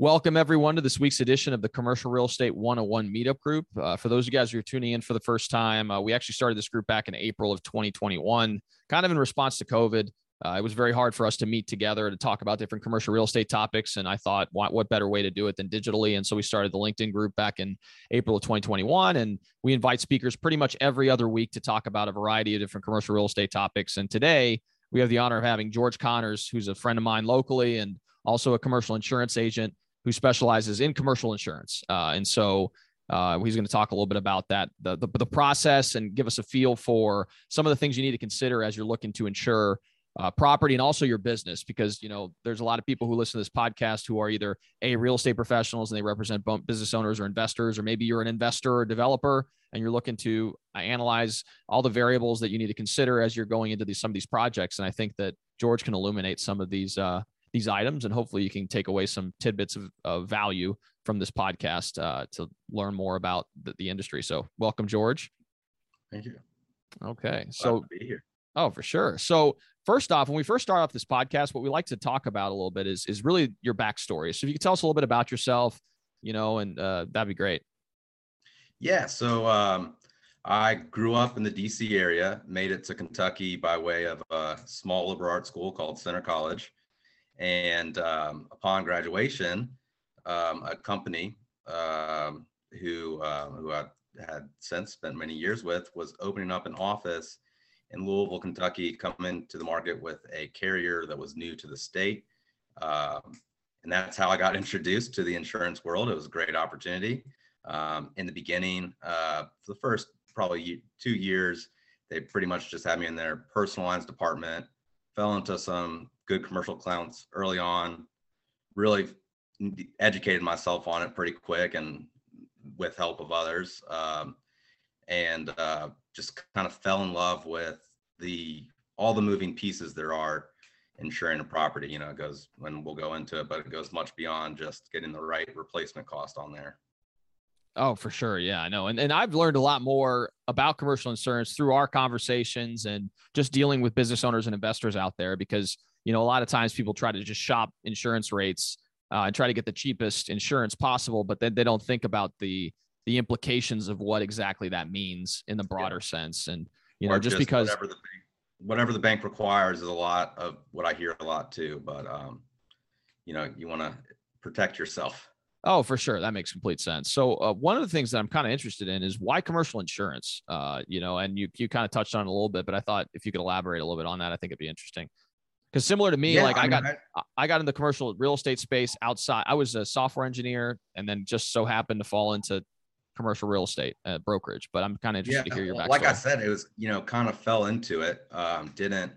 Welcome, everyone, to this week's edition of the Commercial Real Estate 101 Meetup Group. Uh, for those of you guys who are tuning in for the first time, uh, we actually started this group back in April of 2021, kind of in response to COVID. Uh, it was very hard for us to meet together to talk about different commercial real estate topics. And I thought, what, what better way to do it than digitally? And so we started the LinkedIn group back in April of 2021. And we invite speakers pretty much every other week to talk about a variety of different commercial real estate topics. And today we have the honor of having George Connors, who's a friend of mine locally and also a commercial insurance agent who specializes in commercial insurance. Uh, and so uh, he's going to talk a little bit about that, the, the, the, process, and give us a feel for some of the things you need to consider as you're looking to insure uh, property and also your business. Because you know, there's a lot of people who listen to this podcast who are either a real estate professionals and they represent business owners or investors, or maybe you're an investor or developer and you're looking to uh, analyze all the variables that you need to consider as you're going into these some of these projects. And I think that George can illuminate some of these uh, these items, and hopefully you can take away some tidbits of, of value from this podcast uh, to learn more about the, the, industry. So, welcome, George. Thank you. Okay, Glad so be here. Oh, for sure. So, first off, when we first start off this podcast, what we like to talk about a little bit is is really your backstory. So, if you could tell us a little bit about yourself, you know, and uh, that'd be great. Yeah. So, um, I grew up in the DC area, made it to Kentucky by way of a small liberal arts school called Centre College. And um, upon graduation, um, a company um, who uh, who I had since spent many years with was opening up an office in Louisville, Kentucky, coming to the market with a carrier that was new to the state. Um, and that's how I got introduced to the insurance world. It was a great opportunity. Um, in the beginning, uh, for the first probably two years, they pretty much just had me in their personal lines department, fell into some good commercial clients early on, really educated myself on it pretty quick and with help of others. Um, and uh, just kind of fell in love with the all the moving pieces there are insuring a property. You know, it goes when we'll go into it, but it goes much beyond just getting the right replacement cost on there. Oh, for sure. Yeah, I know. And, and I've learned a lot more about commercial insurance through our conversations and just dealing with business owners and investors out there because you know, a lot of times people try to just shop insurance rates uh, and try to get the cheapest insurance possible, but then they don't think about the the implications of what exactly that means in the broader yeah. sense. And you know, just, just, because whatever the, bank, whatever the bank requires is a lot of what I hear a lot too. But um, you know, you want to protect yourself. Oh, for sure. That makes complete sense. So uh, one of the things that I'm kind of interested in is why commercial insurance. Uh, you know, and you you kind of touched on it a little bit, but I thought if you could elaborate a little bit on that, I think it'd be interesting. Because similar to me, yeah, like I, I got I, I got in the commercial real estate space outside. I was a software engineer, and then just so happened to fall into commercial real estate uh, brokerage. But I'm kind of interested yeah, to hear your backstory. Like I said, it was you know kind of fell into it. Um, didn't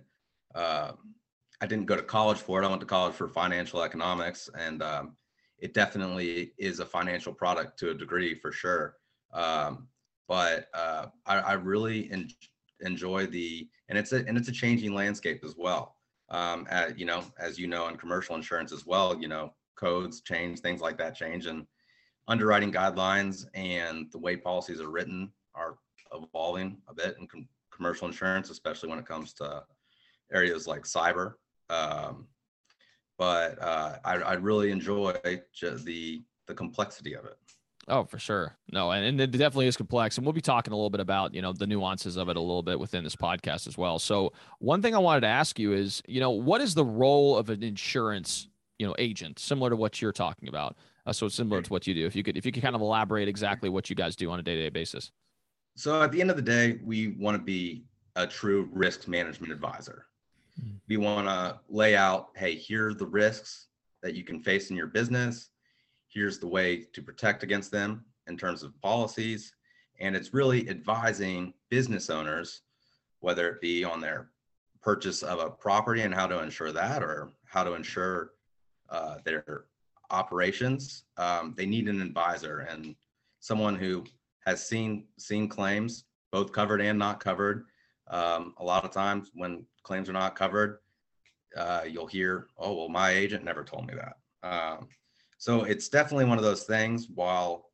uh, I didn't go to college for it. I went to college for financial economics, and um, it definitely is a financial product to a degree for sure. Um, but uh, I, I, really en- enjoy the and it's a and it's a changing landscape as well um, at, you know, as you know, in commercial insurance as well, you know, codes change, things like that change, and underwriting guidelines and the way policies are written are evolving a bit in com- commercial insurance, especially when it comes to areas like cyber. Um, but uh, I, I really enjoy the the complexity of it. Oh, for sure. No, and, and it definitely is complex. And we'll be talking a little bit about, you know, the nuances of it a little bit within this podcast as well. So one thing I wanted to ask you is, you know, what is the role of an insurance, you know, agent, similar to what you're talking about? Uh, so similar to what you do. If you could, if you could kind of elaborate exactly what you guys do on a day-to-day basis. So at the end of the day, we want to be a true risk management advisor. Mm-hmm. We want to lay out, hey, here are the risks that you can face in your business here's the way to protect against them in terms of policies. And it's really advising business owners, whether it be on their purchase of a property and how to ensure that, or how to ensure uh, their operations. Um, they need an advisor and someone who has seen seen claims, both covered and not covered. Um, a lot of times when claims are not covered, uh, you'll hear, "Oh, well, my agent never told me that." Um, so it's definitely one of those things. While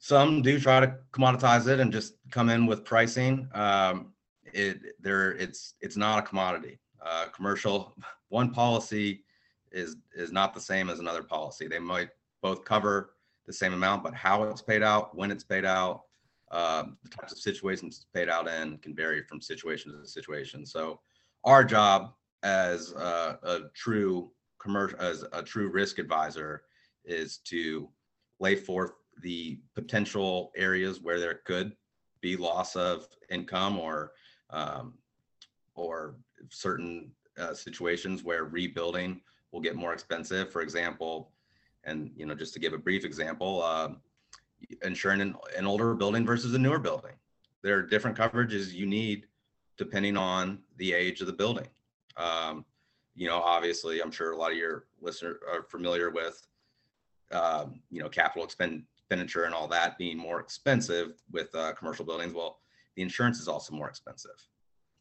some do try to commoditize it and just come in with pricing, um, it there it's it's not a commodity. Uh, commercial one policy is is not the same as another policy. They might both cover the same amount, but how it's paid out, when it's paid out, um, the types of situations it's paid out in can vary from situation to situation. So our job as a, a true commercial, as a true risk advisor is to lay forth the potential areas where there could be loss of income or um, or certain uh, situations where rebuilding will get more expensive. For example, and you know, just to give a brief example, uh, insuring an, an older building versus a newer building. There are different coverages you need depending on the age of the building. Um, you know, obviously, I'm sure a lot of your listeners are familiar with, um, you know, capital expenditure and all that being more expensive with uh, commercial buildings. Well, the insurance is also more expensive.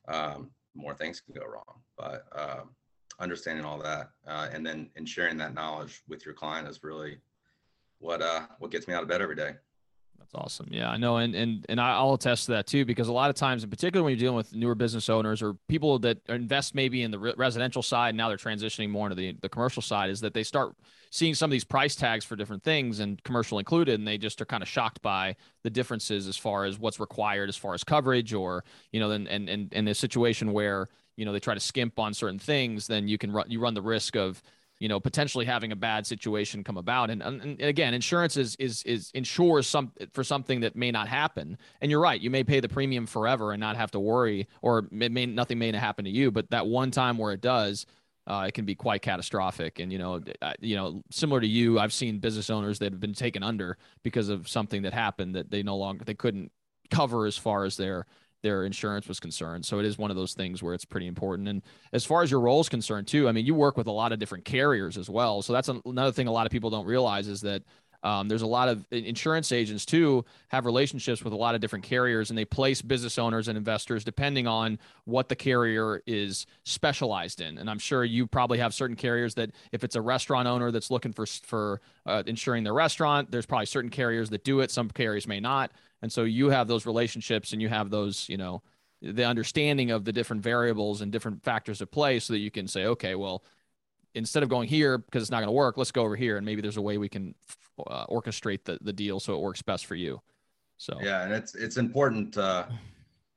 Um, more things can go wrong, but um, understanding all that uh, and then and sharing that knowledge with your client is really what uh what gets me out of bed every day. That's awesome. Yeah, I know, and and and I'll attest to that too, because a lot of times, in particular, when you're dealing with newer business owners or people that invest maybe in the residential side, now they're transitioning more into the the commercial side, is that they start seeing some of these price tags for different things, and commercial included, and they just are kind of shocked by the differences as far as what's required as far as coverage, or you know, and and and in a situation where you know they try to skimp on certain things, then you can run you run the risk of you know potentially having a bad situation come about. And, and, again insurance is is is insures some for something that may not happen. And you're right you may pay the premium forever and not have to worry or it may nothing may happen to you but that one time where it does uh, it can be quite catastrophic. And you know you know similar to you i've seen business owners that have been taken under because of something that happened that they no longer they couldn't cover as far as their their insurance was concerned. So it is one of those things where it's pretty important. And as far as your role is concerned, too, I mean, you work with a lot of different carriers as well. So that's another thing a lot of people don't realize is that um, there's a lot of insurance agents too have relationships with a lot of different carriers, and they place business owners and investors depending on what the carrier is specialized in. And I'm sure you probably have certain carriers that, if it's a restaurant owner that's looking for for uh, insuring their restaurant, there's probably certain carriers that do it. Some carriers may not. And so you have those relationships and you have those, you know, the understanding of the different variables and different factors at play so that you can say, okay, well, instead of going here because it's not going to work, let's go over here. And maybe there's a way we can uh, orchestrate the, the deal so it works best for you. So, yeah. And it's, it's important, uh,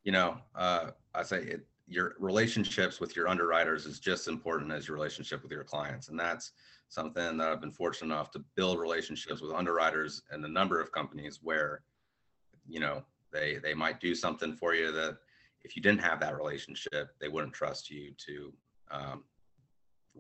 you know, uh, I say it, your relationships with your underwriters is just important as your relationship with your clients. And that's something that I've been fortunate enough to build relationships with underwriters and a number of companies where you know they they might do something for you that if you didn't have that relationship they wouldn't trust you to um,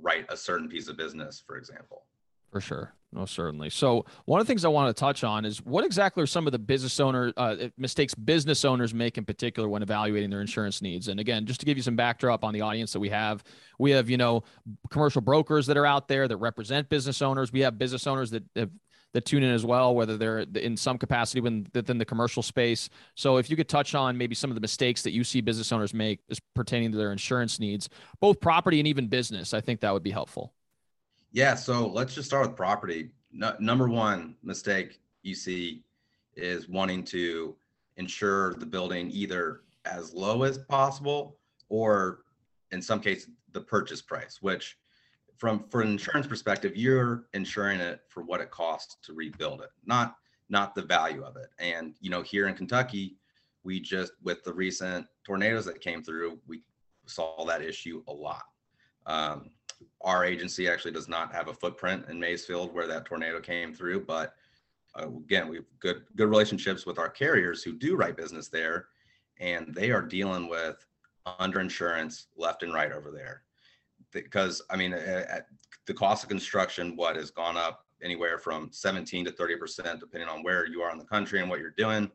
write a certain piece of business for example for sure no certainly so one of the things i want to touch on is what exactly are some of the business owner uh, mistakes business owners make in particular when evaluating their insurance needs and again just to give you some backdrop on the audience that we have we have you know commercial brokers that are out there that represent business owners we have business owners that have that tune in as well, whether they're in some capacity within the commercial space. So if you could touch on maybe some of the mistakes that you see business owners make as pertaining to their insurance needs, both property and even business, I think that would be helpful. Yeah. So let's just start with property. No, number one mistake you see is wanting to insure the building either as low as possible or in some cases the purchase price, which from for an insurance perspective, you're insuring it for what it costs to rebuild it, not not the value of it. And you know, here in Kentucky, we just with the recent tornadoes that came through, we saw that issue a lot. Um, our agency actually does not have a footprint in Mayfield where that tornado came through, but uh, again, we have good good relationships with our carriers who do write business there, and they are dealing with underinsurance left and right over there because I mean, the cost of construction, what has gone up anywhere from 17 to 30 percent, depending on where you are in the country and what you're doing.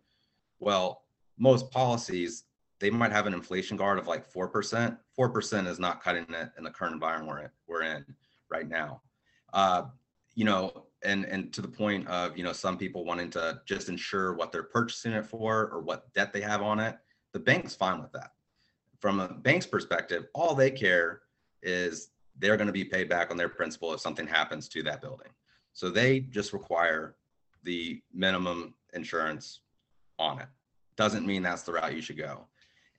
Well, most policies they might have an inflation guard of like four percent. Four percent is not cutting it in the current environment we're in right now. Uh, you know, and and to the point of you know some people wanting to just ensure what they're purchasing it for or what debt they have on it. The bank's fine with that. From a bank's perspective, all they care is they're going to be paid back on their principal if something happens to that building. So they just require the minimum insurance on it. Doesn't mean that's the route you should go.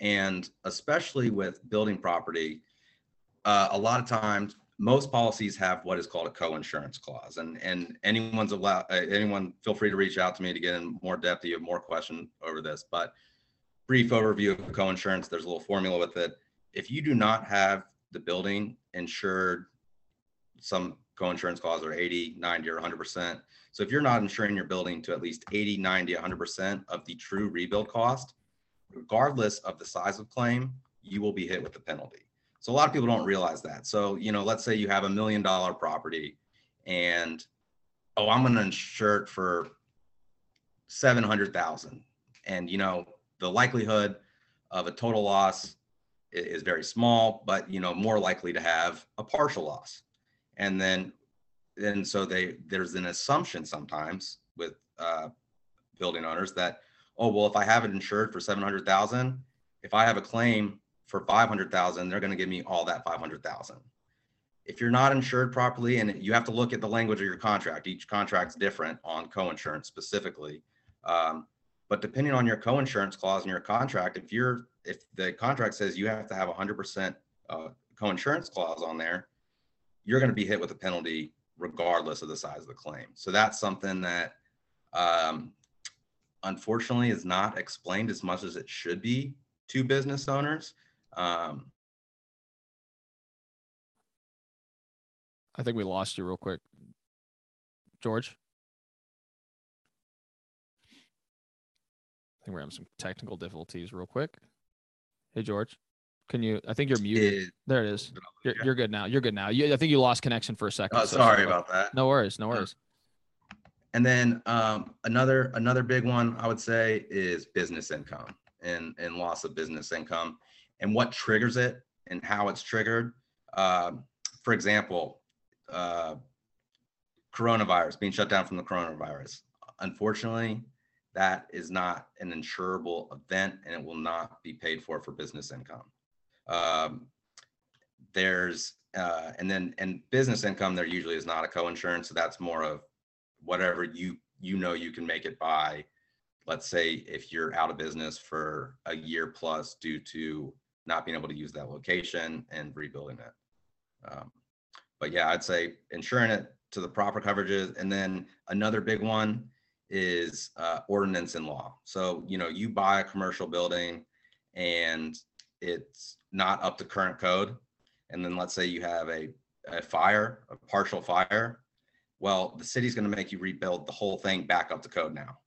And especially with building property, uh, a lot of times most policies have what is called a co-insurance clause, and and anyone's allowed uh, anyone feel free to reach out to me to get in more depth. if You have more question over this, but brief overview of co-insurance. There's a little formula with it. If you do not have the building insured, some co-insurance clause are 80, 90, or 100%. So if you're not insuring your building to at least 80, 90, 100% of the true rebuild cost, regardless of the size of claim, you will be hit with the penalty. So a lot of people don't realize that. So, you know, let's say you have a million dollar property and, oh, I'm going to insure it for 700,000. And, you know, the likelihood of a total loss is very small, but, you know, more likely to have a partial loss. And then, and so they, there's an assumption sometimes with uh, building owners that, oh, well, if I have it insured for 700,000, if I have a claim for 500,000, they're going to give me all that 500,000. If you're not insured properly, and you have to look at the language of your contract, each contract's different on co-insurance specifically. Um, but depending on your co-insurance clause in your contract, if you're if the contract says you have to have 100% uh, co-insurance clause on there, you're going to be hit with a penalty regardless of the size of the claim. So that's something that um, unfortunately is not explained as much as it should be to business owners. Um, I think we lost you real quick. George? I think we're having some technical difficulties real quick. Hey, George. Can you? I think you're muted. It, there it is. You're, you're, good now. You're good now. You, I think you lost connection for a second. Oh, so sorry about that. No worries. No worries. And then um, another another big one I would say is business income and and loss of business income and what triggers it and how it's triggered. Uh, for example, uh, coronavirus being shut down from the coronavirus. Unfortunately, that is not an insurable event and it will not be paid for for business income. Um, there's uh, and then and business income there usually is not a co-insurance, so that's more of whatever you you know you can make it by. Let's say if you're out of business for a year plus due to not being able to use that location and rebuilding it. Um, but yeah, I'd say insuring it to the proper coverages. And then another big one is uh, ordinance and law. So, you know, you buy a commercial building and it's not up to current code. And then let's say you have a, a fire, a partial fire. Well, the city's going to make you rebuild the whole thing back up to code now.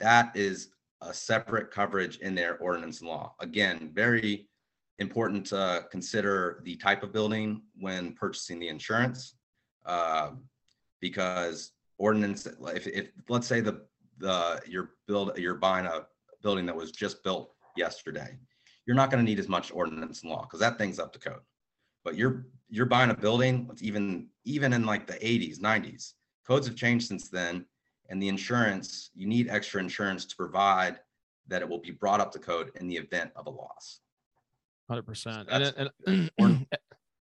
That is a separate coverage in their ordinance and law. Again, very important to consider the type of building when purchasing the insurance uh, because ordinance if, if let's say the the you're build you're buying a building that was just built yesterday you're not going to need as much ordinance and law because that thing's up to code but you're you're buying a building that's even even in like the 80s 90s codes have changed since then and the insurance you need extra insurance to provide that it will be brought up to code in the event of a loss Hundred percent. And, and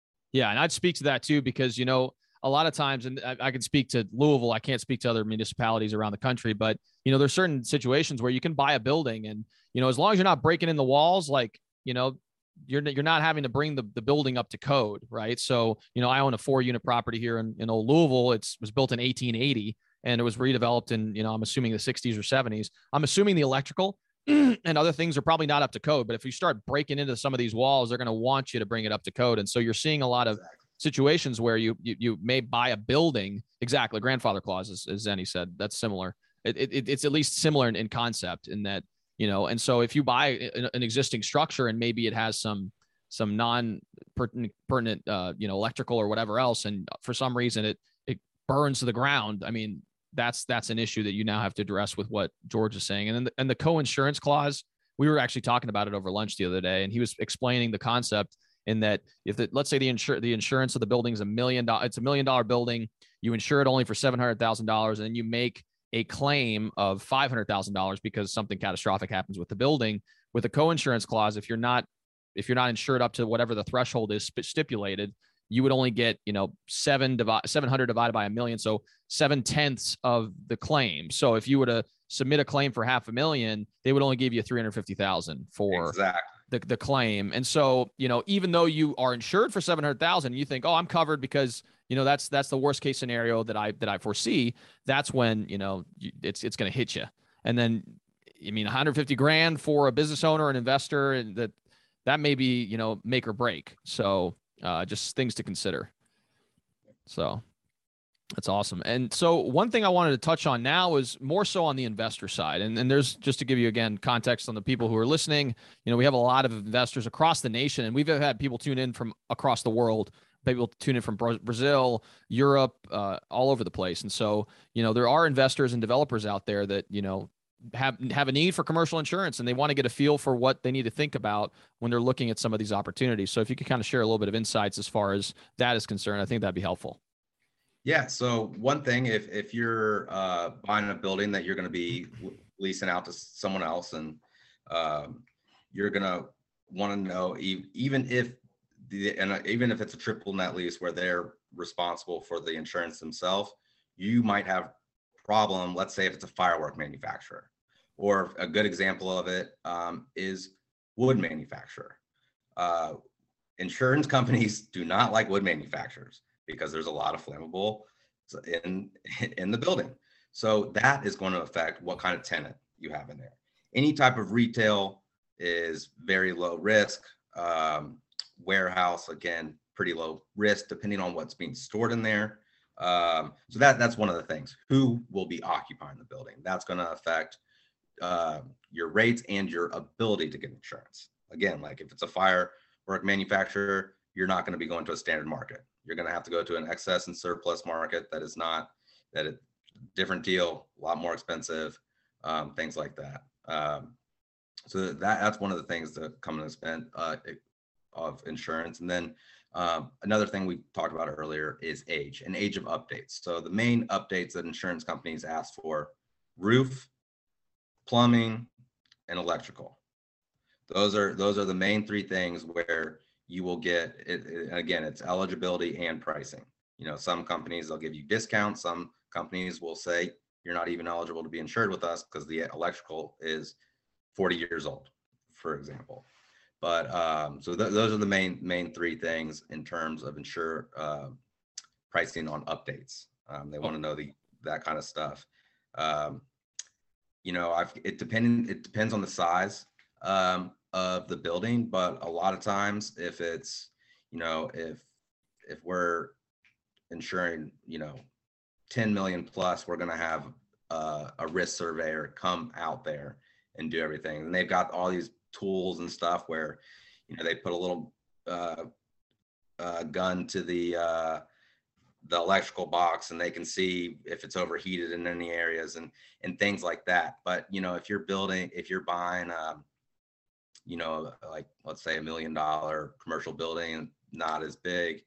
yeah, and I'd speak to that too because you know a lot of times, and I, I, can speak to Louisville. I can't speak to other municipalities around the country, but you know there's certain situations where you can buy a building, and you know as long as you're not breaking in the walls, like you know you're you're not having to bring the, the building up to code, right? So you know I own a four unit property here in, in old Louisville. It's was built in 1880 and it was redeveloped in you know I'm assuming the 60s or 70s. I'm assuming the electrical and other things are probably not up to code. But if you start breaking into some of these walls, they're going to want you to bring it up to code. And so you're seeing a lot of situations where you you, you may buy a building. Exactly, grandfather clause, as, as Zenny said, that's similar. It, it, it's at least similar in, in concept in that you know. And so if you buy an, existing structure and maybe it has some some non pertinent uh, you know electrical or whatever else, and for some reason it it burns to the ground. I mean, that's that's an issue that you now have to address with what George is saying. And then the, and the co-insurance clause, we were actually talking about it over lunch the other day, and he was explaining the concept in that if the, let's say the insur- the insurance of the building is a million dollar, it's a million dollar building, you insure it only for seven hundred thousand dollars, and then you make a claim of five hundred thousand dollars because something catastrophic happens with the building. With a co-insurance clause, if you're not if you're not insured up to whatever the threshold is stipulated, you would only get you know seven divide 700 divided by a million so seven tenths of the claim so if you were to submit a claim for half a million they would only give you 350000 for exactly the, the claim. And so, you know, even though you are insured for 700,000, you think, oh, I'm covered because, you know, that's, that's the worst case scenario that I, that I foresee. That's when, you know, it's, it's going to hit you. And then, I mean, 150 grand for a business owner, an investor, and that, that may be, you know, make or break. So, uh, just things to consider. So that's awesome. And so one thing I wanted to touch on now is more so on the investor side. And, and there's just to give you again context on the people who are listening, you know, we have a lot of investors across the nation and we've had people tune in from across the world, people tune in from Brazil, Europe, uh, all over the place. And so, you know, there are investors and developers out there that, you know, have have a need for commercial insurance and they want to get a feel for what they need to think about when they're looking at some of these opportunities. So if you could kind of share a little bit of insights as far as that is concerned, I think that'd be helpful. Yeah. So one thing, if if you're uh, buying a building that you're going to be leasing out to someone else, and um, you're going to want to know even if the and uh, even if it's a triple net lease where they're responsible for the insurance themselves, you might have problem. Let's say if it's a firework manufacturer, or a good example of it um, is wood manufacturer. Uh, insurance companies do not like wood manufacturers because there's a lot of flammable in in the building. So that is going to affect what kind of tenant you have in there. Any type of retail is very low risk. Um, warehouse again, pretty low risk depending on what's being stored in there. Um, so that that's one of the things. Who will be occupying the building? That's going to affect uh, your rates and your ability to get insurance. Again, like if it's a firework manufacturer, you're not going to be going to a standard market. You're going to have to go to an excess and surplus market that is not that a different deal, a lot more expensive, um, things like that. Um, so that that's one of the things that come into spend uh, of insurance. And then um, another thing we talked about earlier is age and age of updates. So the main updates that insurance companies ask for: roof, plumbing, and electrical. Those are those are the main three things where you will get it, it, again it's eligibility and pricing you know some companies they'll give you discounts some companies will say you're not even eligible to be insured with us because the electrical is 40 years old for example but um, so th- those are the main main three things in terms of insure uh, pricing on updates. Um, they want to know the that kind of stuff. Um, you know i've it depending it depends on the size um, of the building, but a lot of times if it's, you know, if if we're insuring, you know, 10 million plus, we're going to have uh, a risk surveyor come out there and do everything. And they've got all these tools and stuff where, you know, they put a little uh, uh, gun to the uh, the electrical box and they can see if it's overheated in any areas and and things like that. But you know, if you're building, if you're buying um, you know, like let's say a million dollar commercial building, not as big,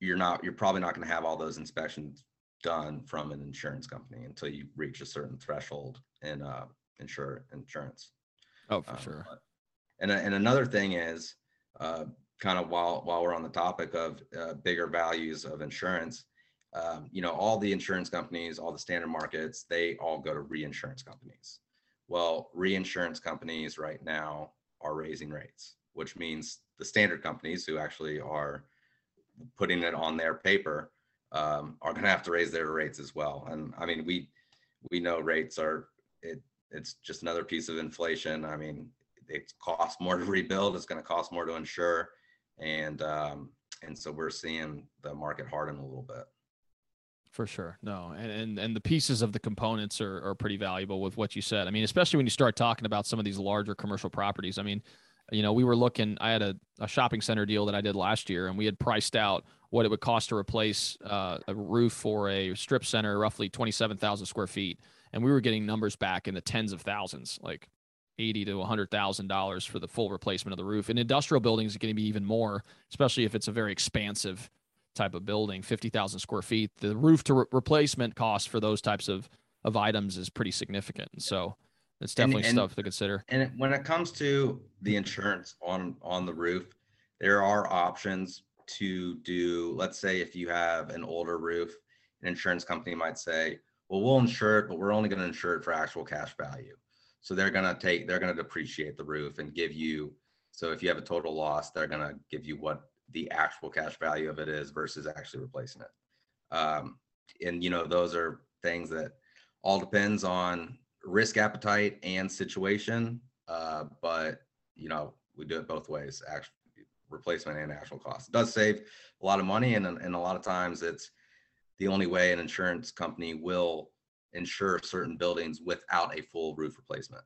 you're not, you're probably not going to have all those inspections done from an insurance company until you reach a certain threshold in uh, insure insurance. Oh, for um, sure. And and another thing is, uh, kind of while while we're on the topic of uh, bigger values of insurance, um, you know, all the insurance companies, all the standard markets, they all go to reinsurance companies. Well, reinsurance companies right now are raising rates, which means the standard companies who actually are putting it on their paper um, are going to have to raise their rates as well. And I mean, we we know rates are it it's just another piece of inflation. I mean, it costs more to rebuild. It's going to cost more to insure, and um, and so we're seeing the market harden a little bit for sure no and, and and the pieces of the components are, are pretty valuable with what you said i mean especially when you start talking about some of these larger commercial properties i mean you know we were looking i had a, a shopping center deal that i did last year and we had priced out what it would cost to replace uh, a roof for a strip center roughly 27000 square feet and we were getting numbers back in the tens of thousands like 80 to 100,000 dollars for the full replacement of the roof. In industrial buildings, it's going to be even more, especially if it's a very expansive type of building, 50,000 square feet, the roof to re- replacement cost for those types of, of items is pretty significant. So it's definitely and, and, stuff to consider. And when it comes to the insurance on, on the roof, there are options to do, let's say if you have an older roof, an insurance company might say, well, we'll insure it, but we're only going to insure it for actual cash value. So they're going to take, they're going to depreciate the roof and give you So if you have a total loss, they're going to give you what the actual cash value of it is versus actually replacing it. Um, and you know, those are things that all depends on risk appetite and situation. Uh, but you know, we do it both ways, actual replacement and actual cost. It does save a lot of money, and and a lot of times it's the only way an insurance company will insure certain buildings without a full roof replacement.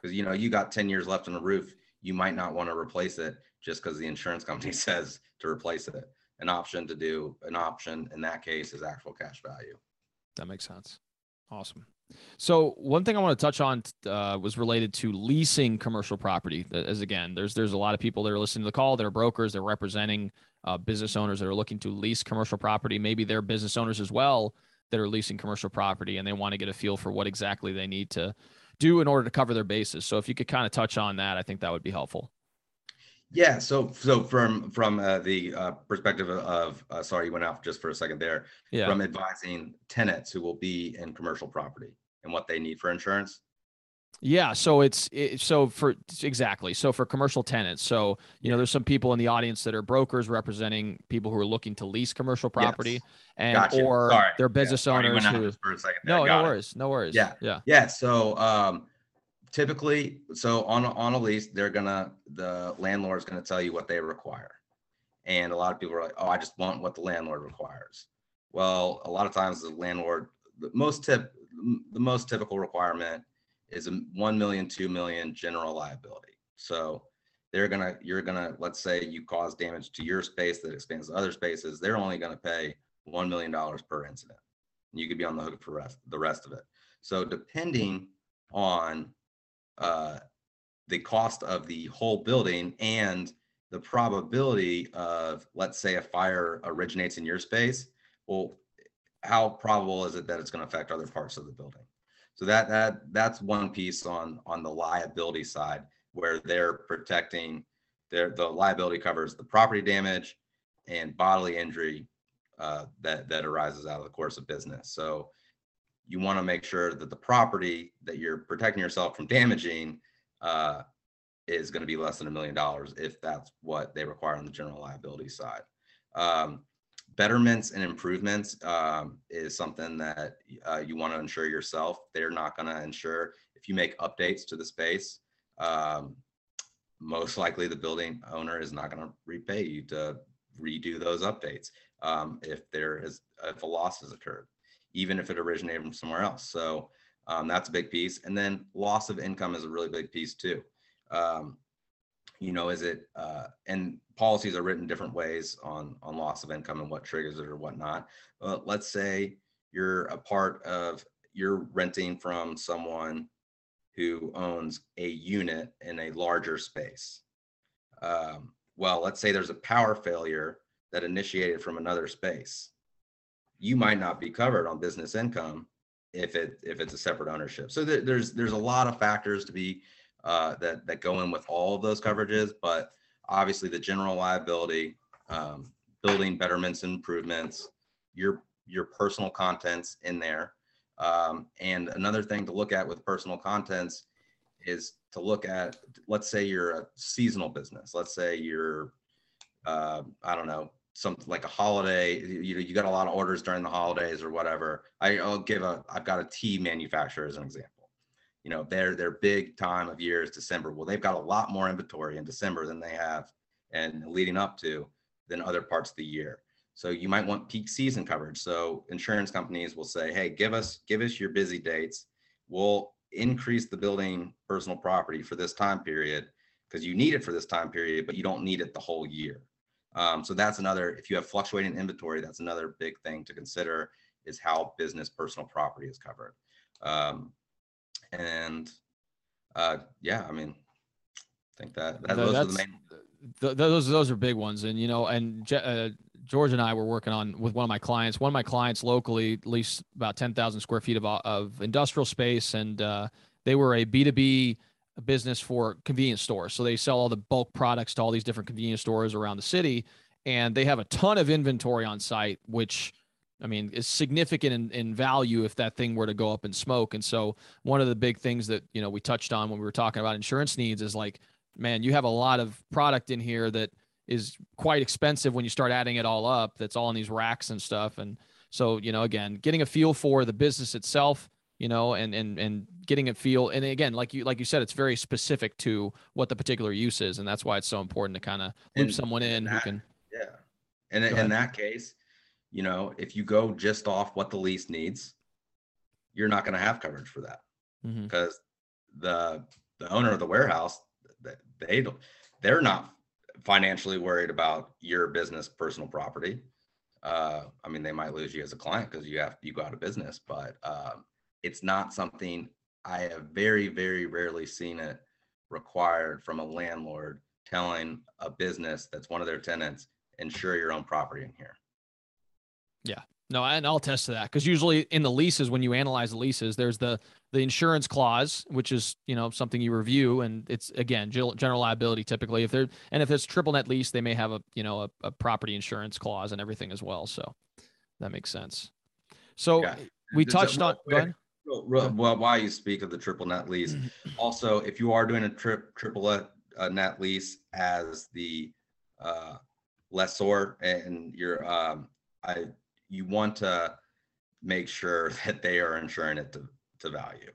Because you know, you got 10 years left on the roof, you might not want to replace it just because the insurance company says to replace it. An option to do an option in that case is actual cash value. That makes sense. Awesome. So one thing I want to touch on uh, was related to leasing commercial property. As again, there's there's a lot of people that are listening to the call. They're brokers. They're representing uh, business owners that are looking to lease commercial property. Maybe they're business owners as well that are leasing commercial property, and they want to get a feel for what exactly they need to do in order to cover their bases. So if you could kind of touch on that, I think that would be helpful. Yeah. So, so from from uh, the uh, perspective of, uh, sorry, you went off just for a second there. Yeah. From advising tenants who will be in commercial property and what they need for insurance. Yeah, so it's it, so for exactly so for commercial tenants. So you know, there's some people in the audience that are brokers representing people who are looking to lease commercial property, yes. and gotcha. or Sorry. they're business yeah. owners who. No, no worries, no worries. Yeah, yeah, yeah. So um, typically, so on on a lease, they're gonna the landlord is gonna tell you what they require, and a lot of people are like, oh, I just want what the landlord requires. Well, a lot of times the landlord, the most tip, the most typical requirement is a 1 million 2 million general liability. So they're gonna you're gonna let's say you cause damage to your space that expands to other spaces they're only gonna pay $1 million per incident. You could be on the hook for rest, the rest of it. So depending on uh, the cost of the whole building and the probability of let's say a fire originates in your space well how probable is it that it's going to affect other parts of the building so that that that's one piece on on the liability side where they're protecting their the liability covers the property damage and bodily injury uh, that that arises out of the course of business. So you want to make sure that the property that you're protecting yourself from damaging uh, is going to be less than a million dollars if that's what they require on the general liability side. Um, betterments and improvements um, is something that uh, you want to ensure yourself. They're not going to ensure if you make updates to the space. Um, most likely, the building owner is not going to repay you to redo those updates um, if there is if a loss has occurred, even if it originated from somewhere else. So um, that's a big piece. And then loss of income is a really big piece too. Um, you know, is it uh, and policies are written different ways on on loss of income and what triggers it or whatnot. But let's say you're a part of you're renting from someone who owns a unit in a larger space. Um, well, let's say there's a power failure that initiated from another space. You might not be covered on business income if it if it's a separate ownership. So th- there's there's a lot of factors to be uh, that that go in with all of those coverages, but obviously the general liability, um, building betterments improvements, your your personal contents in there. Um, and another thing to look at with personal contents is to look at, let's say you're a seasonal business. Let's say you're, uh, I don't know, something like a holiday. You know you got a lot of orders during the holidays or whatever. I, I'll give a, I've got a tea manufacturer as an example. You know their their big time of year is december. Well they've got a lot more inventory in december than they have and leading up to than other parts of the year. So you might want peak season coverage. So insurance companies will say hey give us give us your busy dates. We'll increase the building personal property for this time period because you need it for this time period but you don't need it the whole year um, so that's another if you have fluctuating inventory that's another big thing to consider is how business personal property is covered um, and uh, yeah, I mean, I think that, that those are the main. Th- those those are big ones, and you know, and uh, George and I were working on with one of my clients. One of my clients locally leased about ten thousand square feet of of industrial space, and uh, they were a B two B business for convenience stores. So they sell all the bulk products to all these different convenience stores around the city, and they have a ton of inventory on site, which I mean, is significant in, in value if that thing were to go up in smoke. And so one of the big things that, you know, we touched on when we were talking about insurance needs is like man, you have a lot of product in here that is quite expensive when you start adding it all up. That's all in these racks and stuff. And so, you know, again, getting a feel for the business itself, you know, and and and getting a feel. And again, like you like you said, it's very specific to what the particular use is, and that's why it's so important to kind of loop someone in that- who can. Yeah. And in- ahead. that case, you know, if you go just off what the lease needs, you're not going to have coverage for that because the the owner of the warehouse, they don't, they're not financially worried about your business personal property. Uh, I mean, they might lose you as a client because you have you go out of business, but um, it's not something I have very very rarely seen it required from a landlord telling a business that's one of their tenants insure your own property in here. Yeah. No, and I'll attest to that because usually in the leases, when you analyze the leases, there's the the insurance clause, which is you know something you review, and it's again gen- liability typically. If they're and if it's triple net lease, they may have a you know a, a property insurance clause and everything as well. So that makes sense. So Yeah. we touched on. Go ahead. Well, while you speak of the triple net lease, also if you are doing a trip triple net, uh, net lease as the uh, lessor and you're um, I you want to make sure that they are insuring it to to value.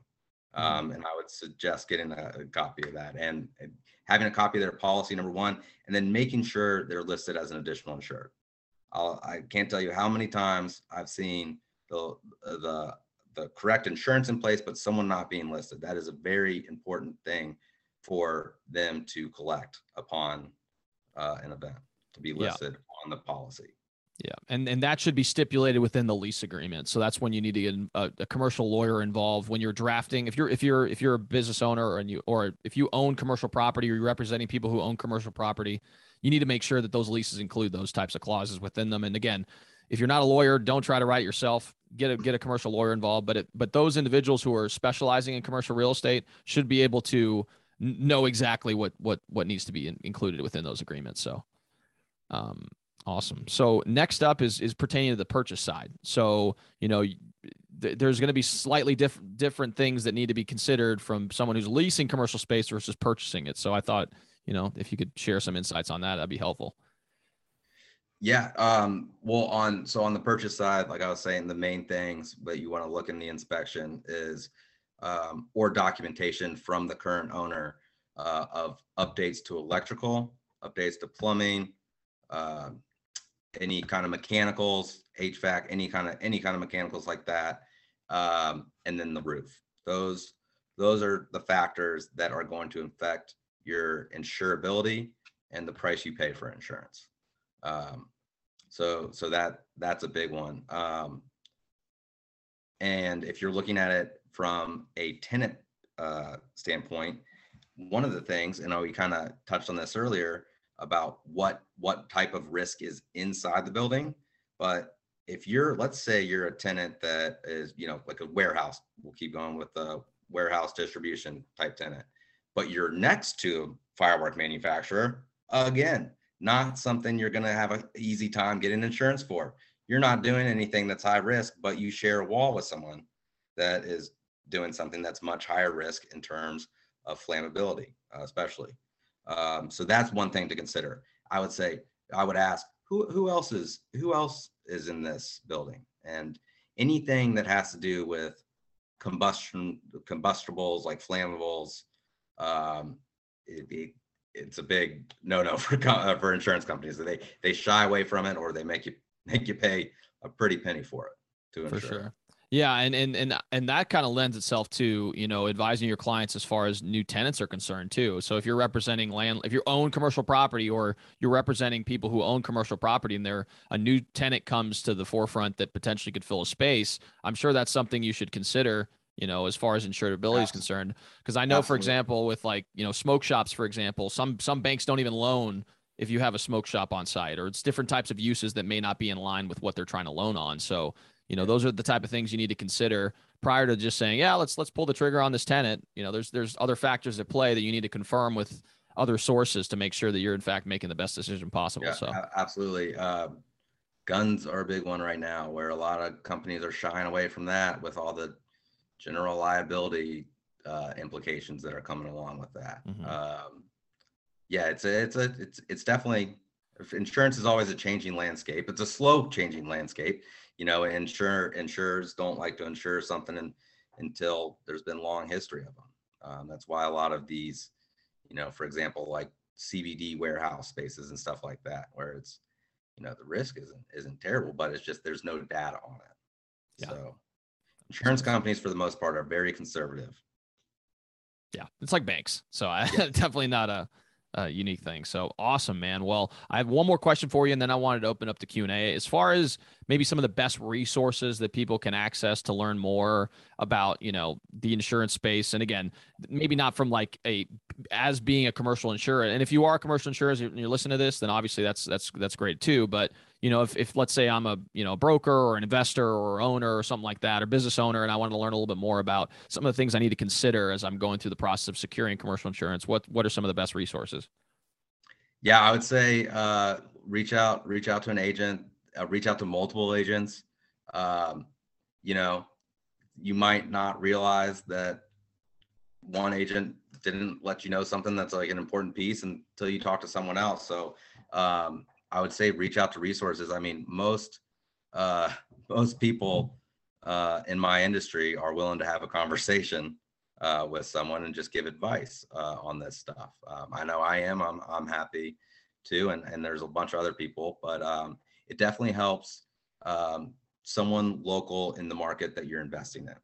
Um, and I would suggest getting a, a copy of that and, and having a copy of their policy number one, and then making sure they're listed as an additional insured. I'll, I can't tell you how many times I've seen the the the correct insurance in place, but someone not being listed. That is a very important thing for them to collect upon uh, an event to be Yeah. listed on the policy. Yeah, and and that should be stipulated within the lease agreement. So that's when you need to get a, a commercial lawyer involved when you're drafting. If you're if you're if you're a business owner and you or if you own commercial property or you're representing people who own commercial property, you need to make sure that those leases include those types of clauses within them. And again, if you're not a lawyer, don't try to write it yourself. Get a get a commercial lawyer involved. But it, but those individuals who are specializing in commercial real estate should be able to know exactly what what what needs to be in, included within those agreements. So, um, awesome. So next up is is pertaining to the purchase side. So you know. th- There's going to be slightly different different things that need to be considered from someone who's leasing commercial space versus purchasing it. So I thought, you know, if you could share some insights on that, that'd be helpful. Yeah. Um, well, on so on the purchase side, like I was saying, the main things that you want to look in the inspection is um, or documentation from the current owner uh, of updates to electrical, updates to plumbing, um any kind of mechanicals, HVAC, any kind of any kind of mechanicals like that, um, and then the roof. Those those are the factors that are going to affect your insurability and the price you pay for insurance. Um, so so that that's a big one. Um, and if you're looking at it from a tenant uh, standpoint, one of the things, and we kind of touched on this earlier about what what type of risk is inside the building, but if you're let's say you're a tenant that is you know like a warehouse we'll keep going with the warehouse distribution type tenant but you're next to a firework manufacturer again not something you're going to have an easy time getting insurance for. You're not doing anything that's high risk, but you share a wall with someone that is doing something that's much higher risk in terms of flammability, uh, especially. Um, so that's one thing to consider. I would say I would ask who who else is who else is in this building, and anything that has to do with combustion combustibles like flammables. Um, it, it, it's a big no-no for uh, for insurance companies. They they shy away from it, or they make you make you pay a pretty penny for it to for insure. sure yeah and and and and that kind of lends itself to you know advising your clients as far as new tenants are concerned too so if you're representing land if you own commercial property or you're representing people who own commercial property and there a new tenant comes to the forefront that potentially could fill a space i'm sure that's something you should consider you know as far as insurability is concerned because i know for example with like you know smoke shops for example some some banks don't even loan if you have a smoke shop on site or it's different types of uses that may not be in line with what they're trying to loan on. So you know those are the type of things you need to consider prior to just saying yeah let's let's pull the trigger on this tenant. You know there's there's other factors at play that you need to confirm with other sources to make sure that you're in fact making the best decision possible Yeah, so. absolutely. Uh, guns are a big one right now, where a lot of companies are shying away from that with all the general liability uh, implications that are coming along with that. Mhm. Um, yeah, it's a, it's a, it's, it's definitely insurance is always a changing landscape. It's a slow changing landscape. You know, insure insurers don't like to insure something in, until there's been long history of them. Um, that's why a lot of these, you know, for example, like CBD warehouse spaces and stuff like that, where it's, you know, the risk isn't isn't terrible, but it's just there's no data on it. Yeah. So insurance companies for the most part are very conservative. Yeah, it's like banks. So I yeah. definitely not a uh, unique thing. So awesome, man. Well, I have one more question for you, and then I wanted to open up the Q and A. As far as maybe some of the best resources that people can access to learn more about, you know, the insurance space, and again, maybe not from like a as being a commercial insurer. And if you are a commercial insurer and you're listening to this, then obviously that's that's that's great too. But you know, if, if let's say I'm a you know broker or an investor or owner or something like that, or business owner, and I want to learn a little bit more about some of the things I need to consider as I'm going through the process of securing commercial insurance, what what are some of the best resources? Yeah, I would say uh, reach out, reach out to an agent, uh, reach out to multiple agents. Um, you know, you might not realize that one agent didn't let you know something that's like an important piece until you talk to someone else. So um, I would say reach out to resources. I mean, most uh, most people uh, in my industry are willing to have a conversation uh, with someone and just give advice uh, on this stuff. Um, I know I am. I'm I'm happy to, and and there's a bunch of other people, but um, it definitely helps um, someone local in the market that you're investing in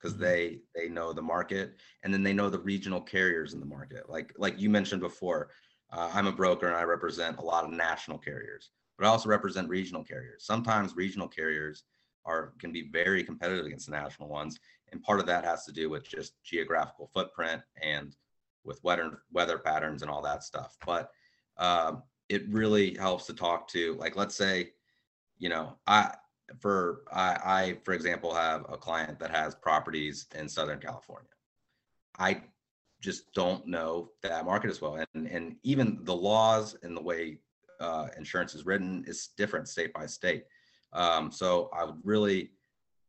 because mm-hmm. they they know the market and then they know the regional carriers in the market. Like like you mentioned before, uh, I'm a broker and I represent a lot of national carriers, but I also represent regional carriers. Sometimes regional carriers are can be very competitive against the national ones, and part of that has to do with just geographical footprint and with weather weather patterns and all that stuff. But um, it really helps to talk to like let's say, you know, I for I, I for example have a client that has properties in Southern California. I just don't know that market as well. And, and even the laws and the way uh, insurance is written is different state by state. Um, so I would really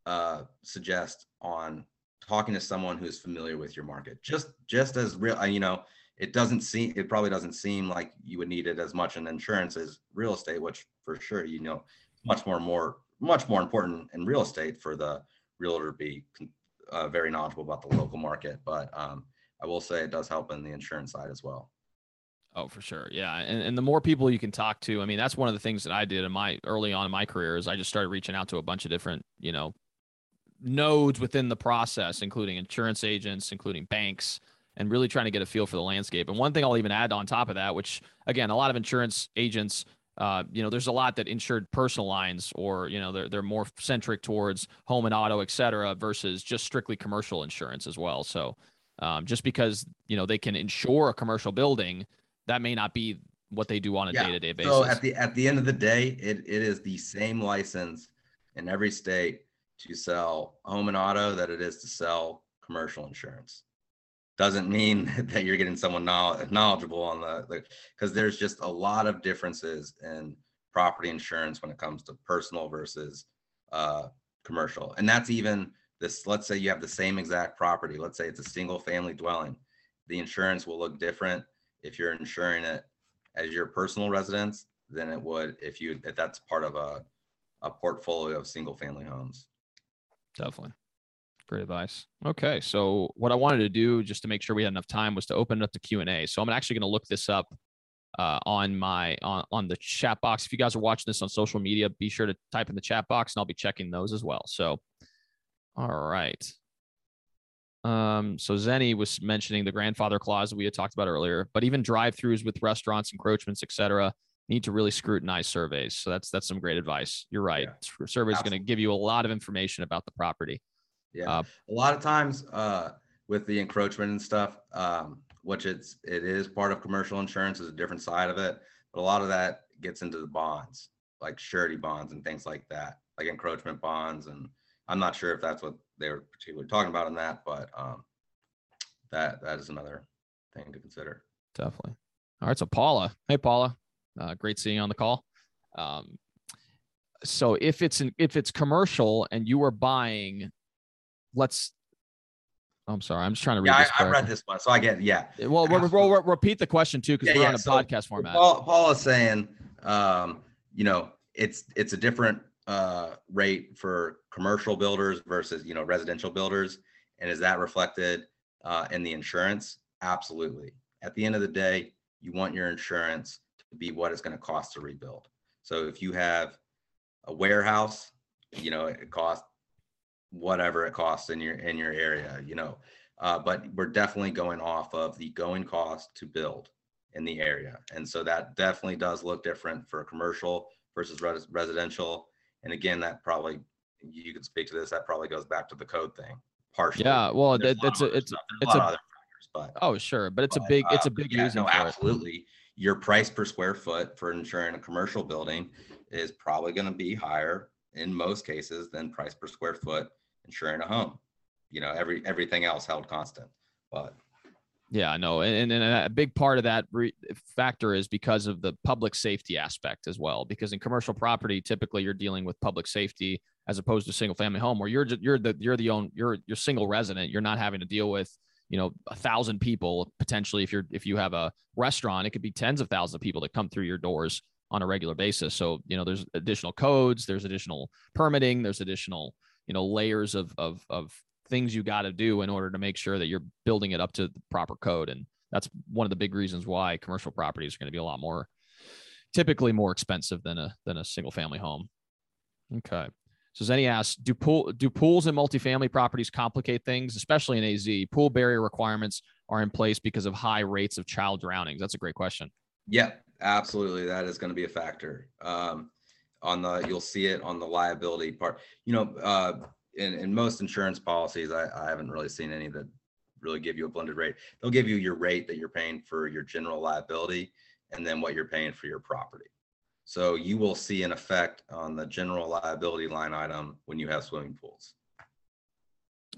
uh, suggest on talking to someone who's familiar with your market. Just just as real, uh, you know, it doesn't seem it probably doesn't seem like you would need it as much in insurance as real estate, which for sure you know much more more much more important in real estate for the realtor to be uh, very knowledgeable about the local market. But um, I will say it does help in the insurance side as well. Oh, for sure. Yeah. And, and the more people you can talk to, I mean, that's one of the things that I did in my early on in my career is I just started reaching out to a bunch of different, you know, nodes within the process, including insurance agents, including banks, and really trying to get a feel for the landscape. And one thing I'll even add on top of that, which again, a lot of insurance agents, uh, you know, there's a lot that insured personal lines or, you know, they're, they're more centric towards home and auto, et cetera, versus just strictly commercial insurance as well. So, um, just because you know they can insure a commercial building, that may not be what they do on a day to day basis. So at the at the end of the day, it, it is the same license in every state to sell home and auto that it is to sell commercial insurance. Doesn't mean that you're getting someone knowledgeable on the because there's just a lot of differences in property insurance when it comes to personal versus uh, commercial, and that's even this let's say you have the same exact property let's say it's a single family dwelling the insurance will look different if you're insuring it as your personal residence than it would if you if that's part of a, a portfolio of single family homes. Definitely. Great advice. Okay so what i wanted to do just to make sure we had enough time was to open up the q&a so i'm actually going to look this up uh, on my on, on the chat box. If you guys are watching this on social media be sure to type in the chat box and i'll be checking those as well. So all right. Um, so Zenny was mentioning the grandfather clause that we had talked about earlier, but even drive-throughs with restaurants, encroachments, etc., need to really scrutinize surveys. So that's that's some great advice. You're right. Yeah. Survey is going to give you a lot of information about the property. Yeah, uh, a lot of times uh, with the encroachment and stuff, um, which it's it is part of commercial insurance, is a different side of it. But a lot of that gets into the bonds, like surety bonds and things like that, like encroachment bonds and I'm not sure if that's what they were particularly talking about in that, but um, that that is another thing to consider. Definitely. All right. So Paula, hey Paula, uh, great seeing you on the call. Um, so if it's an, if it's commercial and you are buying, let's I'm sorry. I'm just trying to read. Yeah, this I, I read this one, so I get yeah. Well, we'll, we'll, we'll repeat the question too because Yeah, we're yeah, on a so- podcast format. Paul, Paul is saying, um, you know, it's it's a different uh, rate for commercial builders versus you know residential builders, and is that reflected uh, in the insurance? Absolutely. At the end of the day, you want your insurance to be what it's going to cost to rebuild. So if you have a warehouse, you know, it costs whatever it costs in your in your area, you know. Uh, but we're definitely going off of the going cost to build in the area. And so that definitely does look different for commercial versus res- residential. And again, that probably, you could speak to this, that probably goes back to the code thing partially. yeah. Well, that, that's a it's. It's a a- lot of other factors, but. oh sure, but it's a but, big it's uh, a big yeah, reason no, for it. absolutely. Your price per square foot for insuring a commercial building is probably going to be higher in most cases than price per square foot insuring a home. You know, every everything else held constant, but Yeah, I know, and, and and a big part of that re- factor is because of the public safety aspect as well. Because in commercial property, typically you're dealing with public safety as opposed to single family home, where you're you're the you're the own you're you're single resident. You're not having to deal with you know a thousand people potentially. If you're if you have a restaurant, it could be tens of thousands of people that come through your doors on a regular basis. So you know there's additional codes, there's additional permitting, there's additional you know layers of of of things you got to do in order to make sure that you're building it up to the proper code. And that's one of the big reasons why commercial properties are going to be a lot more typically more expensive than a than a single family home. Okay. So Zenny asks, do pool do pools and multifamily properties complicate things, especially in AZ? Pool barrier requirements are in place because of high rates of child drownings. That's a great question. Yeah, absolutely. That is going to be a factor. Um, on the, you'll see it on the liability part. You know, uh, in, in most insurance policies, I, I haven't really seen any that really give you a blended rate. They'll give you your rate that you're paying for your general liability and then what you're paying for your property. So you will see an effect on the general liability line item when you have swimming pools.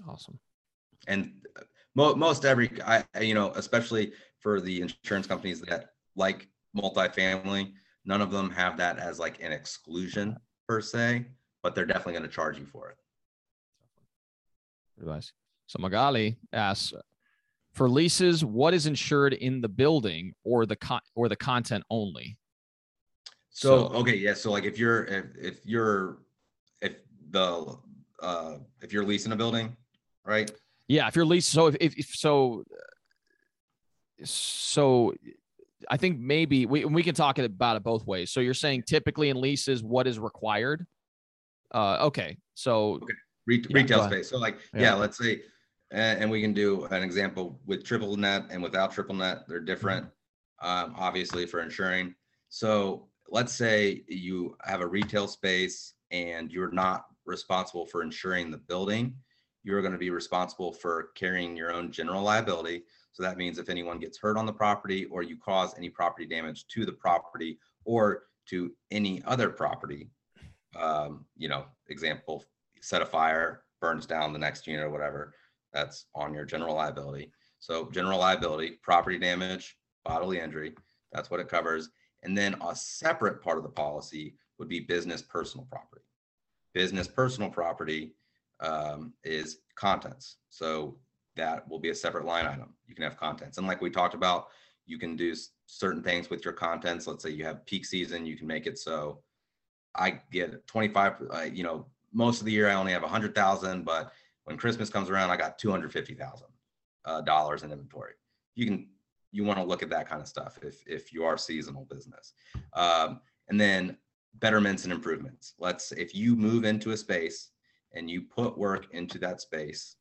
Awesome. and uh, mo- most every I I- you know especially for the insurance companies that like multifamily none of them have that as like an exclusion per se but they're definitely going to charge you for it Advice. So Magali asks, for leases, what is insured in the building or the con- or the content only? so So- okay yeah so like if you're if, if you're if the uh if you're leasing a building right Yeah, if you're leasing, so if, if, if so, so I think maybe we we can talk about it both ways. So you're saying typically in leases, what is required? Uh, okay, so Re- Yeah, retail space. So like, Yeah. yeah, let's say, and, and we can do an example with triple net and without triple net, they're different, um, obviously for insuring. So let's say you have a retail space and you're not responsible for insuring the building. You're going to be responsible for carrying your own general liability. So that means if anyone gets hurt on the property or you cause any property damage to the property or to any other property, um, you know, example, set a fire, burns down the next unit or whatever, that's on your general liability. So general liability, property damage, bodily injury, that's what it covers. And then a separate part of the policy would be business personal property. Business personal property um, is contents. So that will be a separate line item. You can have contents. And like we talked about, you can do certain things with your contents. Let's say you have peak season, you can make it so I get 25, uh, you know, most of the year I only have a 100,000, but when Christmas comes around, I got 250,000 uh, dollars in inventory. You can, you want to look at that kind of stuff if, if you are seasonal business. Um, and then betterments and improvements. Let's, if you move into a space and you put work into that space,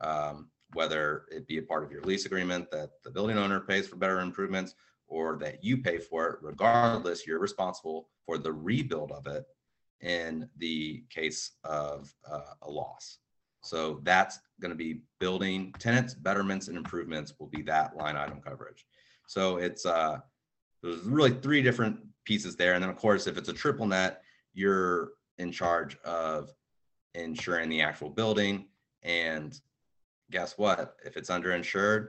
um, whether it be a part of your lease agreement that the building owner pays for better improvements or that you pay for it, regardless, you're responsible for the rebuild of it in the case of uh, a loss. So that's going to be building tenants, betterments, and improvements will be that line item coverage. So it's uh, there's really three different pieces there, and then of course, if it's a triple net, you're in charge of insuring the actual building. And guess what? If it's underinsured,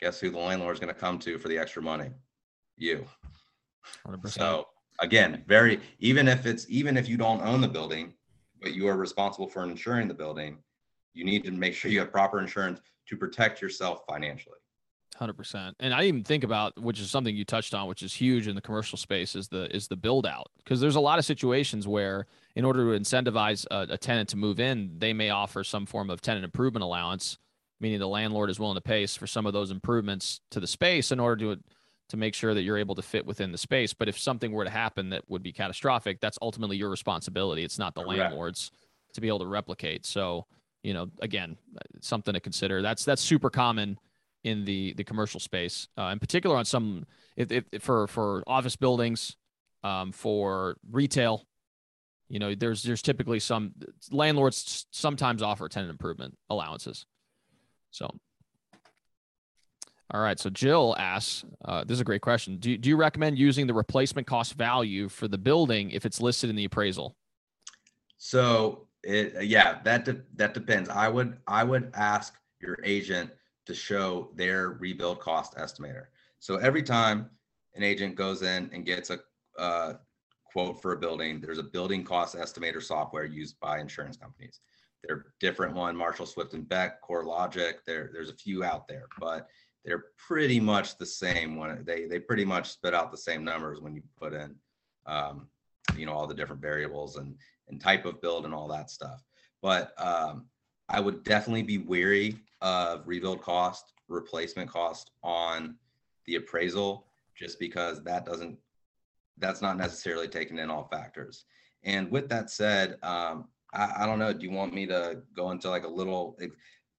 guess who the landlord's going to come to for the extra money? You. 100%. So again, very, even if it's, even if you don't own the building, but you are responsible for insuring the building, you need to make sure you have proper insurance to protect yourself financially. Hundred percent. And I even think about, which is something you touched on, which is huge in the commercial space, is the is the build out. Because there's a lot of situations where, in order to incentivize a, a, tenant to move in, they may offer some form of tenant improvement allowance, meaning the landlord is willing to pay for some of those improvements to the space in order to to make sure that you're able to fit within the space. But if something were to happen that would be catastrophic, that's ultimately your responsibility. It's not the Correct. landlord's to be able to replicate. So, you know, again, something to consider. That's that's super common in the the commercial space, uh, in particular on some if, if, for for office buildings, um, for retail. You know, there's there's typically some landlords sometimes offer tenant improvement allowances. So, all right. So Jill asks, uh, this is a great question. Do, do you recommend using the replacement cost value for the building if it's listed in the appraisal? So it, yeah, that de- that depends. I would I would ask your agent to show their rebuild cost estimator. So every time an agent goes in and gets a uh, quote for a building, there's a building cost estimator software used by insurance companies. They're different one, Marshall Swift and Boeckh, CoreLogic. There, there's a few out there, but they're pretty much the same when they they pretty much spit out the same numbers when you put in um, you know all the different variables and and type of build and all that stuff. But um, I would definitely be weary of rebuild cost, replacement cost on the appraisal, just because that doesn't, that's not necessarily taking in all factors. And with that said, um, I, I don't know, do you want me to go into like a little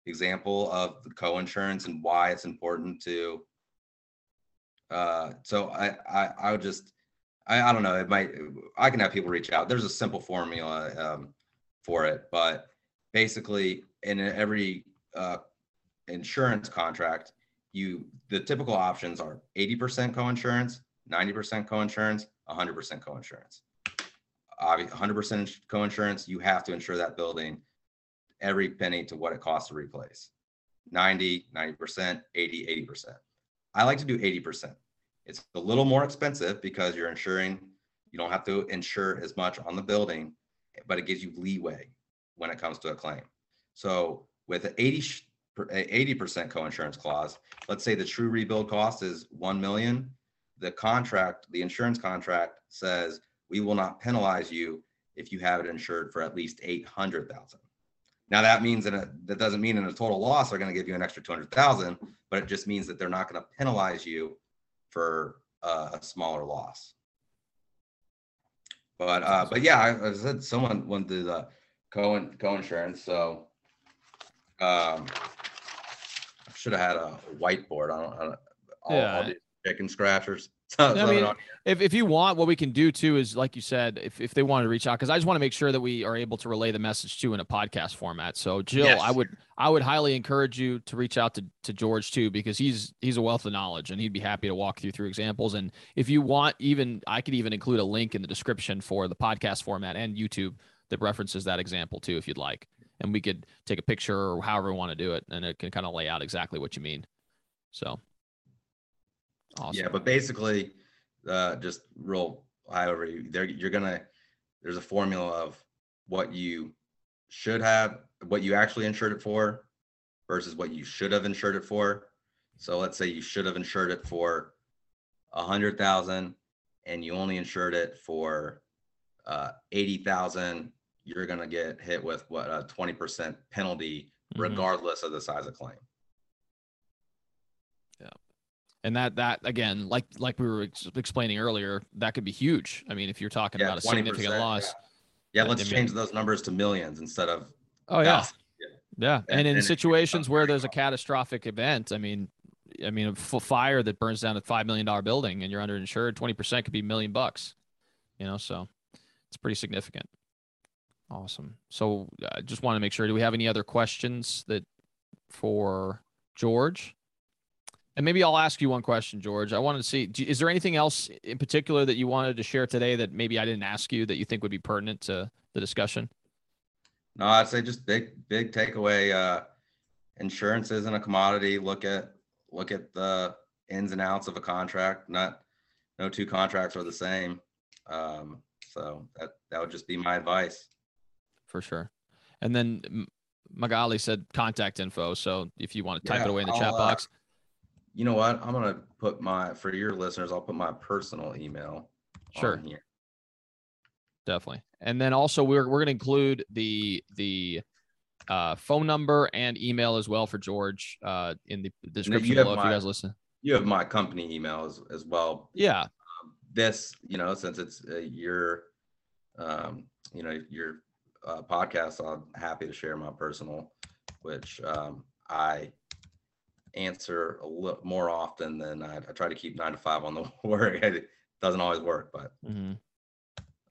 example of the co-insurance and why it's important to, uh, so I, I, I would just, I, I don't know, it might, I can have people reach out. There's a simple formula, um, for it, but basically in every uh, insurance contract, you the typical options are 80% co-insurance, 90% co-insurance, 100% co-insurance. 100% co-insurance, you have to insure that building every penny to what it costs to replace. 90, 90%, 80, 80%. I like to do 80%. It's a little more expensive because you're insuring, you don't have to insure as much on the building, but it gives you leeway when it comes to a claim. So with an 80 80% co-insurance clause, let's say the true rebuild cost is 1 million, the contract, the insurance contract says we will not penalize you if you have it insured for at least 800,000. Now that means that a, that doesn't mean in a total loss they're going to give you an extra 200,000, but it just means that they're not going to penalize you for uh, a smaller loss. But uh, but yeah, I, I said someone went to the co co-insurance, so um, I should have had a whiteboard. I don't. I don't all, yeah. all these chicken scratchers. I mean, uh, if, if you want, what we can do too is, like you said, if, if they want to reach out, because I just want to make sure that we are able to relay the message too in a podcast format. So, Jill, yes. I would I would highly encourage you to reach out to, to George too, because he's he's a wealth of knowledge and he'd be happy to walk you through examples. And if you want, even I could even include a link in the description for the podcast format and YouTube that references that example too, if you'd like and we could take a picture or however we want to do it and it can kind of lay out exactly what you mean so awesome. yeah but basically uh, just real however there you're gonna there's a formula of what you should have what you actually insured it for versus what you should have insured it for so let's say you should have insured it for a hundred thousand and you only insured it for uh, 80,000 you're going to get hit with what a 20% penalty mm-hmm. regardless of the size of claim and that that again like like we were ex- explaining earlier that could be huge i mean if you're talking yeah, about a significant loss yeah, yeah let's change those numbers to millions instead of oh yeah yeah, yeah. And, and in and situations where there's a catastrophic event i mean i mean a fire that burns down a five million dollar building and you're underinsured 20% could be a million bucks you know so it's pretty significant Awesome. So I uh, just want to make sure. Do we have any other questions that for George? And maybe I'll ask you one question, George. I wanted to see: is there anything else in particular that you wanted to share today that maybe I didn't ask you that you think would be pertinent to the discussion? No, I'd say just big, big takeaway. Uh, insurance isn't a commodity. Look at look at the ins and outs of a contract. Not no two contracts are the same. Um, so that that would just be my advice for sure. And then Magali said contact info. So if you want to type Yeah, it away in the I'll, chat uh, box, You know what? I'm gonna put my for your listeners. I'll put my personal email. Sure. On here. definitely. And then also we're we're gonna include the the uh, phone number and email as well for George uh, in the description below if you guys listen. You have my company email as, as well. Yeah, This, you know, since it's uh, your, um, you know, your uh, podcast, I'm happy to share my personal, which um, I answer a little more often than I, I try to keep nine to five on the work. It doesn't always work, but hmm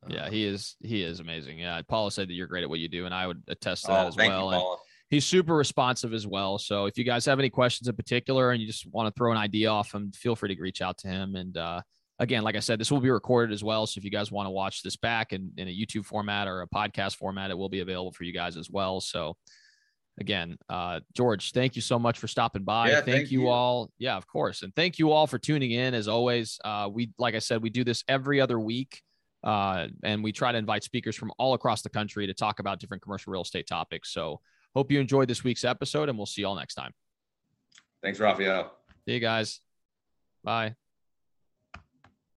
yeah, um, he is he is amazing. Yeah, Paula said that you're great at what you do, and I would attest to oh, that as thank well. you, And- he's super responsive as well. So if you guys have any questions in particular and you just want to throw an idea off him, feel free to reach out to him. And uh, again, like I said, this will be recorded as well. So if you guys want to watch this back in, in a YouTube format or a podcast format, it will be available for you guys as well. So again, uh, George, thank you so much for stopping by. Yeah, thank, thank you, you. all. Yeah, of course. And thank you all for tuning in as always. Uh, we, like I said, we do this every other week. Uh, and we try to invite speakers from all across the country to talk about different commercial real estate topics. So hope you enjoyed this week's episode, and we'll see you all next time. Thanks, Raphael. See you guys. Bye.